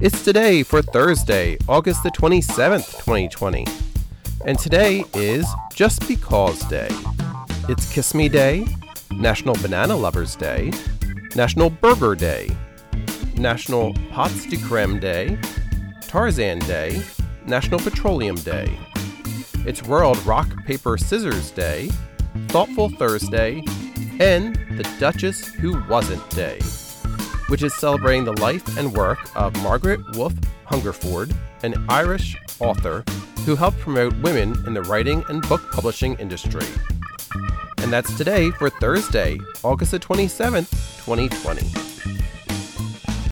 It's today for Thursday, August the 27th, 2020. And today is Just Because Day. It's Kiss Me Day, National Banana Lovers Day, National Burger Day, National Pots de Creme Day, Tarzan Day, National Petroleum Day. It's World Rock, Paper, Scissors Day, Thoughtful Thursday, and the Duchess Who Wasn't Day, which is celebrating the life and work of Margaret Wolfe Hungerford, an Irish author who helped promote women in the writing and book publishing industry. And that's today for Thursday, August the 27th, 2020.